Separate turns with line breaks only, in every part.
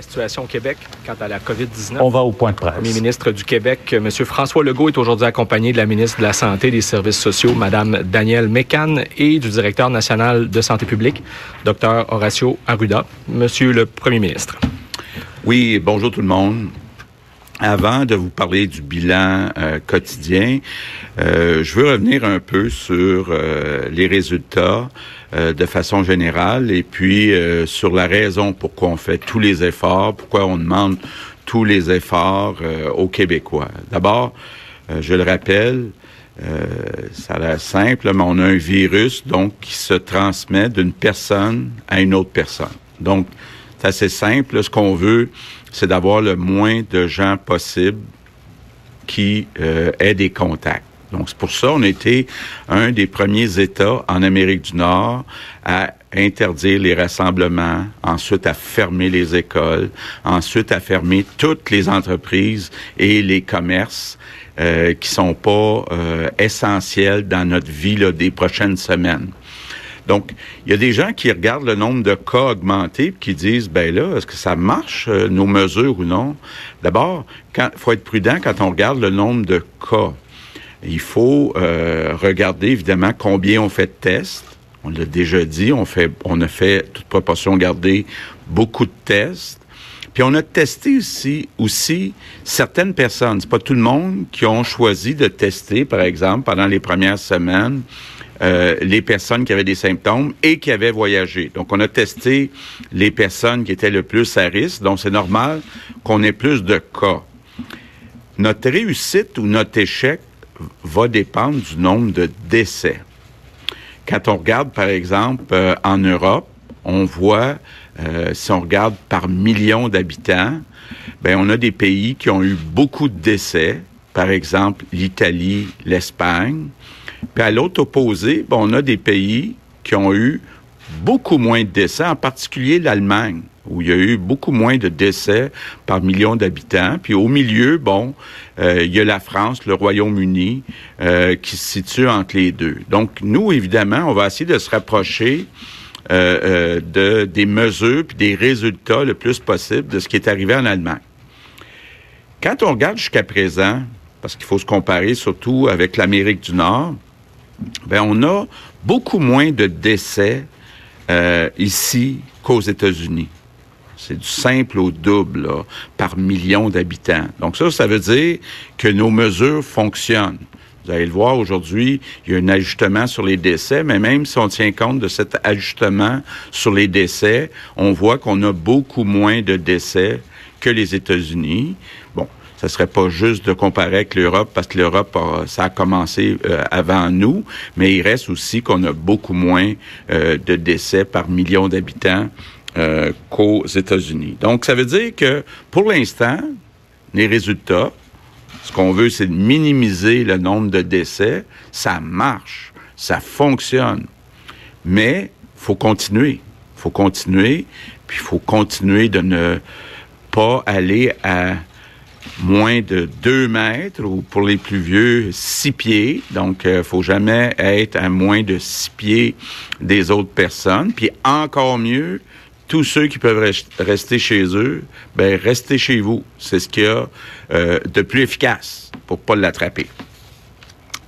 La situation au Québec quant à la COVID-19.
On va au point de presse.
Le premier ministre du Québec, M. François Legault, est aujourd'hui accompagné de la ministre de la Santé et des Services sociaux, Mme Danielle Mécan, et du directeur national de santé publique, Dr. Horacio Arruda. Monsieur le premier ministre.
Oui, bonjour tout le monde. Avant de vous parler du bilan euh, quotidien, euh, je veux revenir un peu sur euh, les résultats de façon générale et puis sur la raison pourquoi on fait tous les efforts, pourquoi on demande tous les efforts aux Québécois. D'abord, je le rappelle, ça a l'air simple, mais on a un virus donc qui se transmet d'une personne à une autre personne. Donc, c'est assez simple. Ce qu'on veut, c'est d'avoir le moins de gens possible qui euh, aient des contacts. Donc, c'est pour ça a été un des premiers États en Amérique du Nord à interdire les rassemblements, ensuite à fermer les écoles, ensuite à fermer toutes les entreprises et les commerces euh, qui sont pas euh, essentiels dans notre vie là, des prochaines semaines. Donc, il y a des gens qui regardent le nombre de cas augmenter et qui disent, ben là, est-ce que ça marche, euh, nos mesures ou non? D'abord, il faut être prudent quand on regarde le nombre de cas. Il faut euh, regarder, évidemment, combien on fait de tests. On l'a déjà dit, on, fait, on a fait, toute proportion gardée, beaucoup de tests. Puis on a testé aussi, aussi certaines personnes. C'est pas tout le monde qui ont choisi de tester, par exemple, pendant les premières semaines, euh, les personnes qui avaient des symptômes et qui avaient voyagé. Donc, on a testé les personnes qui étaient le plus à risque. Donc, c'est normal qu'on ait plus de cas. Notre réussite ou notre échec va dépendre du nombre de décès. Quand on regarde, par exemple, euh, en Europe, on voit, euh, si on regarde par million d'habitants, ben on a des pays qui ont eu beaucoup de décès, par exemple l'Italie, l'Espagne. Puis à l'autre opposé, on a des pays qui ont eu beaucoup moins de décès, en particulier l'Allemagne, où il y a eu beaucoup moins de décès par million d'habitants. Puis au milieu, bon, euh, il y a la France, le Royaume-Uni, euh, qui se situe entre les deux. Donc nous, évidemment, on va essayer de se rapprocher euh, de, des mesures puis des résultats le plus possible de ce qui est arrivé en Allemagne. Quand on regarde jusqu'à présent, parce qu'il faut se comparer surtout avec l'Amérique du Nord, ben on a beaucoup moins de décès euh, ici qu'aux États-Unis. C'est du simple au double par million d'habitants. Donc ça, ça veut dire que nos mesures fonctionnent. Vous allez le voir aujourd'hui, il y a un ajustement sur les décès, mais même si on tient compte de cet ajustement sur les décès, on voit qu'on a beaucoup moins de décès que les États-Unis. Bon, ce serait pas juste de comparer avec l'Europe parce que l'Europe ça a commencé euh, avant nous, mais il reste aussi qu'on a beaucoup moins euh, de décès par million d'habitants euh, qu'aux États-Unis. Donc ça veut dire que pour l'instant, les résultats, ce qu'on veut, c'est de minimiser le nombre de décès. Ça marche, ça fonctionne, mais faut continuer, faut continuer, puis il faut continuer de ne pas aller à moins de 2 mètres ou pour les plus vieux, 6 pieds. Donc, il euh, faut jamais être à moins de 6 pieds des autres personnes. Puis encore mieux, tous ceux qui peuvent rester chez eux, ben restez chez vous. C'est ce qu'il y a euh, de plus efficace pour pas l'attraper.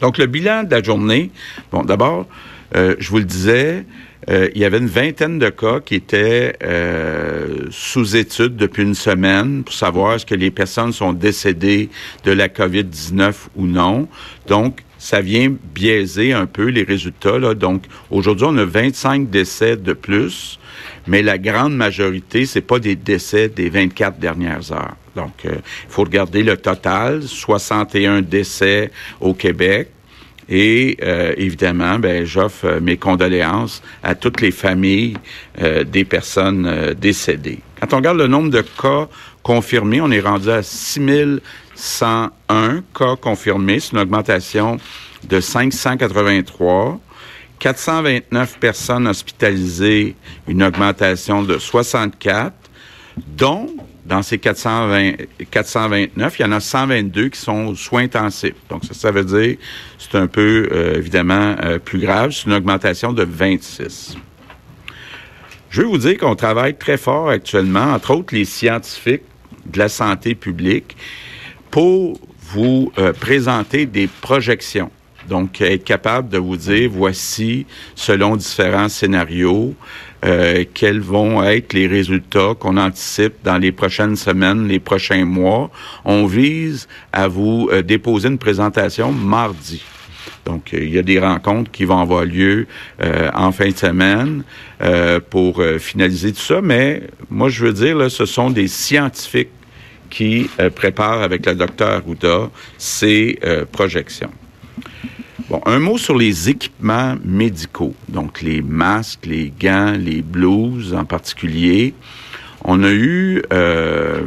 Donc, le bilan de la journée, bon, d'abord, euh, je vous le disais, euh, il y avait une vingtaine de cas qui étaient euh, sous étude depuis une semaine pour savoir est-ce que les personnes sont décédées de la COVID-19 ou non. Donc, ça vient biaiser un peu les résultats. Là. Donc, aujourd'hui, on a 25 décès de plus, mais la grande majorité, c'est pas des décès des 24 dernières heures. Donc, euh, il faut regarder le total, 61 décès au Québec, et euh, évidemment, ben, j'offre mes condoléances à toutes les familles euh, des personnes euh, décédées. Quand on regarde le nombre de cas confirmés, on est rendu à 6101 cas confirmés. C'est une augmentation de 583. 429 personnes hospitalisées, une augmentation de 64, dont dans ces 420, 429, il y en a 122 qui sont aux soins intensifs. Donc, ça, ça veut dire, c'est un peu, euh, évidemment, euh, plus grave. C'est une augmentation de 26. Je veux vous dire qu'on travaille très fort actuellement, entre autres les scientifiques de la santé publique, pour vous euh, présenter des projections. Donc, être capable de vous dire, voici, selon différents scénarios, euh, quels vont être les résultats qu'on anticipe dans les prochaines semaines, les prochains mois. On vise à vous euh, déposer une présentation mardi. Donc, il y a des rencontres qui vont avoir lieu euh, en fin de semaine pour finaliser tout ça. Mais moi, je veux dire, là, ce sont des scientifiques qui préparent avec la docteur Arruda ces projections. Bon, un mot sur les équipements médicaux, donc les masques, les gants, les blouses en particulier. On a eu euh,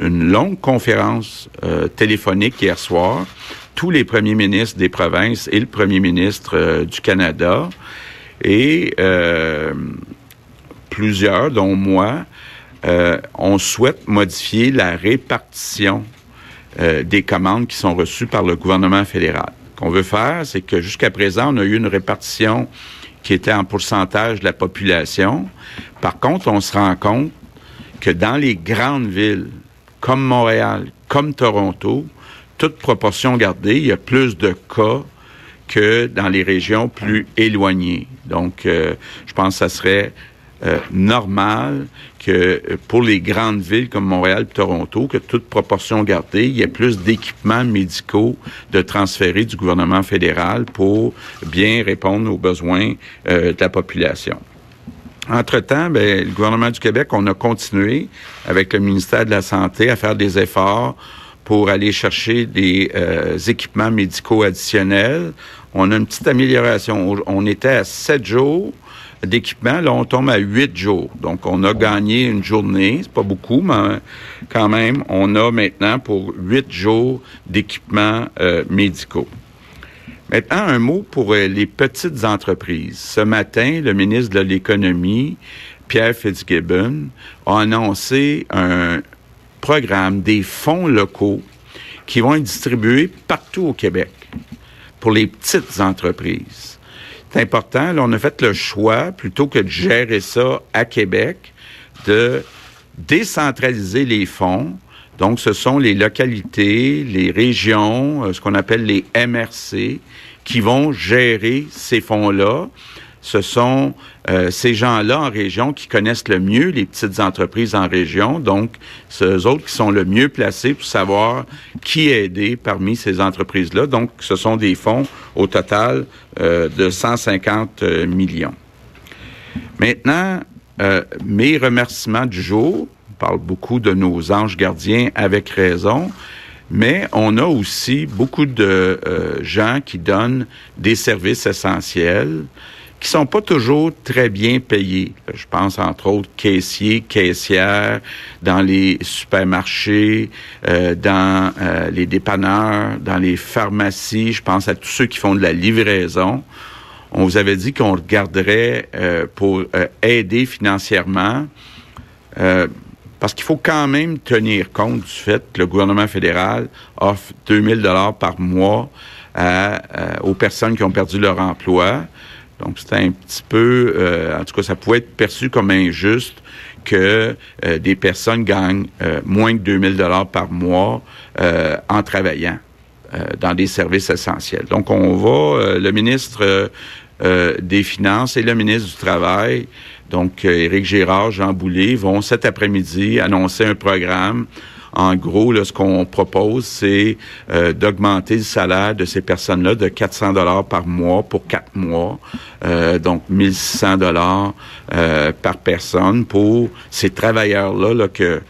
une longue conférence euh, téléphonique hier soir, tous les premiers ministres des provinces et le premier ministre euh, du Canada, et plusieurs, dont moi, on souhaite modifier la répartition des commandes qui sont reçues par le gouvernement fédéral qu'on veut faire, c'est que jusqu'à présent, on a eu une répartition qui était en pourcentage de la population. Par contre, on se rend compte que dans les grandes villes, comme Montréal, comme Toronto, toute proportion gardée, il y a plus de cas que dans les régions plus éloignées. Donc, euh, je pense que ça serait euh, normal que euh, pour les grandes villes comme Montréal et Toronto, que toute proportion gardée, il y ait plus d'équipements médicaux de transférer du gouvernement fédéral pour bien répondre aux besoins euh, de la population. Entre-temps, ben, le gouvernement du Québec, on a continué avec le ministère de la Santé à faire des efforts pour aller chercher des équipements médicaux additionnels. On a une petite amélioration. On était à sept jours d'équipement, là, on tombe à huit jours. Donc, on a gagné une journée. C'est pas beaucoup, mais quand même, on a maintenant pour huit jours d'équipements euh, médicaux. Maintenant, un mot pour euh, les petites entreprises. Ce matin, le ministre de l'Économie, Pierre Fitzgibbon, a annoncé un programme des fonds locaux qui vont être distribués partout au Québec pour les petites entreprises important. Là, on a fait le choix, plutôt que de gérer ça à Québec, de décentraliser les fonds. Donc, ce sont les localités, les régions, euh, ce qu'on appelle les MRC, qui vont gérer ces fonds-là ce sont euh, ces gens-là en région qui connaissent le mieux les petites entreprises en région. Donc, c'est eux autres qui sont le mieux placés pour savoir qui aider parmi ces entreprises-là. Donc, ce sont des fonds au total euh, de 150 euh, millions. Maintenant, mes remerciements du jour. On parle beaucoup de nos anges gardiens avec raison. Mais on a aussi beaucoup de gens qui donnent des services essentiels qui sont pas toujours très bien payés. Je pense entre autres caissiers, caissières dans les supermarchés, euh, dans euh, les dépanneurs, dans les pharmacies. Je pense à tous ceux qui font de la livraison. On vous avait dit qu'on regarderait euh, pour aider financièrement. parce qu'il faut quand même tenir compte du fait que le gouvernement fédéral offre 2000 dollars par mois aux personnes qui ont perdu leur emploi. Donc, c'était un petit peu, euh, en tout cas, ça pouvait être perçu comme injuste que euh, des personnes gagnent euh, moins de 2000 dollars par mois en travaillant dans des services essentiels. Donc, on va, le ministre des Finances et le ministre du Travail, donc Éric Girard, Jean Boulet, vont cet après-midi annoncer un programme en gros, ce qu'on propose, c'est euh, d'augmenter le salaire de ces personnes-là de 400 dollars par mois pour quatre mois, euh, donc 1600 dollars euh, par personne pour ces travailleurs-là là, que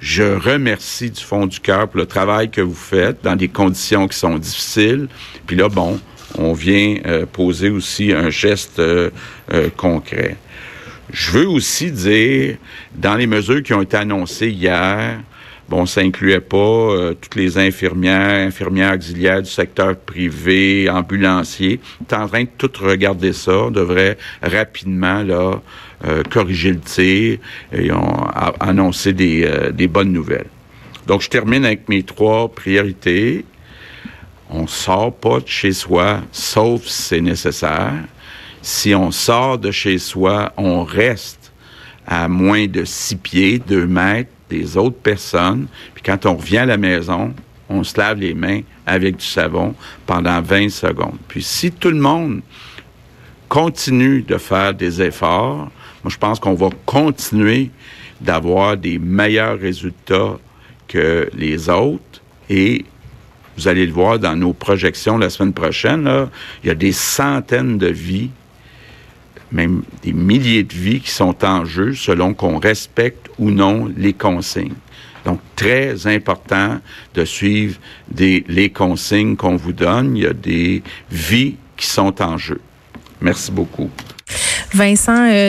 je remercie du fond du cœur pour le travail que vous faites dans des conditions qui sont difficiles. Puis là, bon, on vient poser aussi un geste concret. Je veux aussi dire, dans les mesures qui ont été annoncées hier, Bon, ça incluait pas euh, toutes les infirmières, infirmières auxiliaires du secteur privé, ambulanciers. Tu en train de tout regarder ça. On devrait rapidement là euh, corriger le tir et on annoncer des, euh, des bonnes nouvelles. Donc, je termine avec mes trois priorités. On sort pas de chez soi, sauf si c'est nécessaire. Si on sort de chez soi, on reste à moins de six pieds, deux mètres des autres personnes. Puis quand on revient à la maison, on se lave les mains avec du savon pendant 20 secondes. Puis si tout le monde continue de faire des efforts, moi je pense qu'on va continuer d'avoir des meilleurs résultats que les autres et vous allez le voir dans nos projections la semaine prochaine, il y a des centaines de vies même des milliers de vies qui sont en jeu selon qu'on respecte ou non les consignes. Donc, très important de suivre les consignes qu'on vous donne. Il y a des vies qui sont en jeu. Merci beaucoup.
Vincent, euh,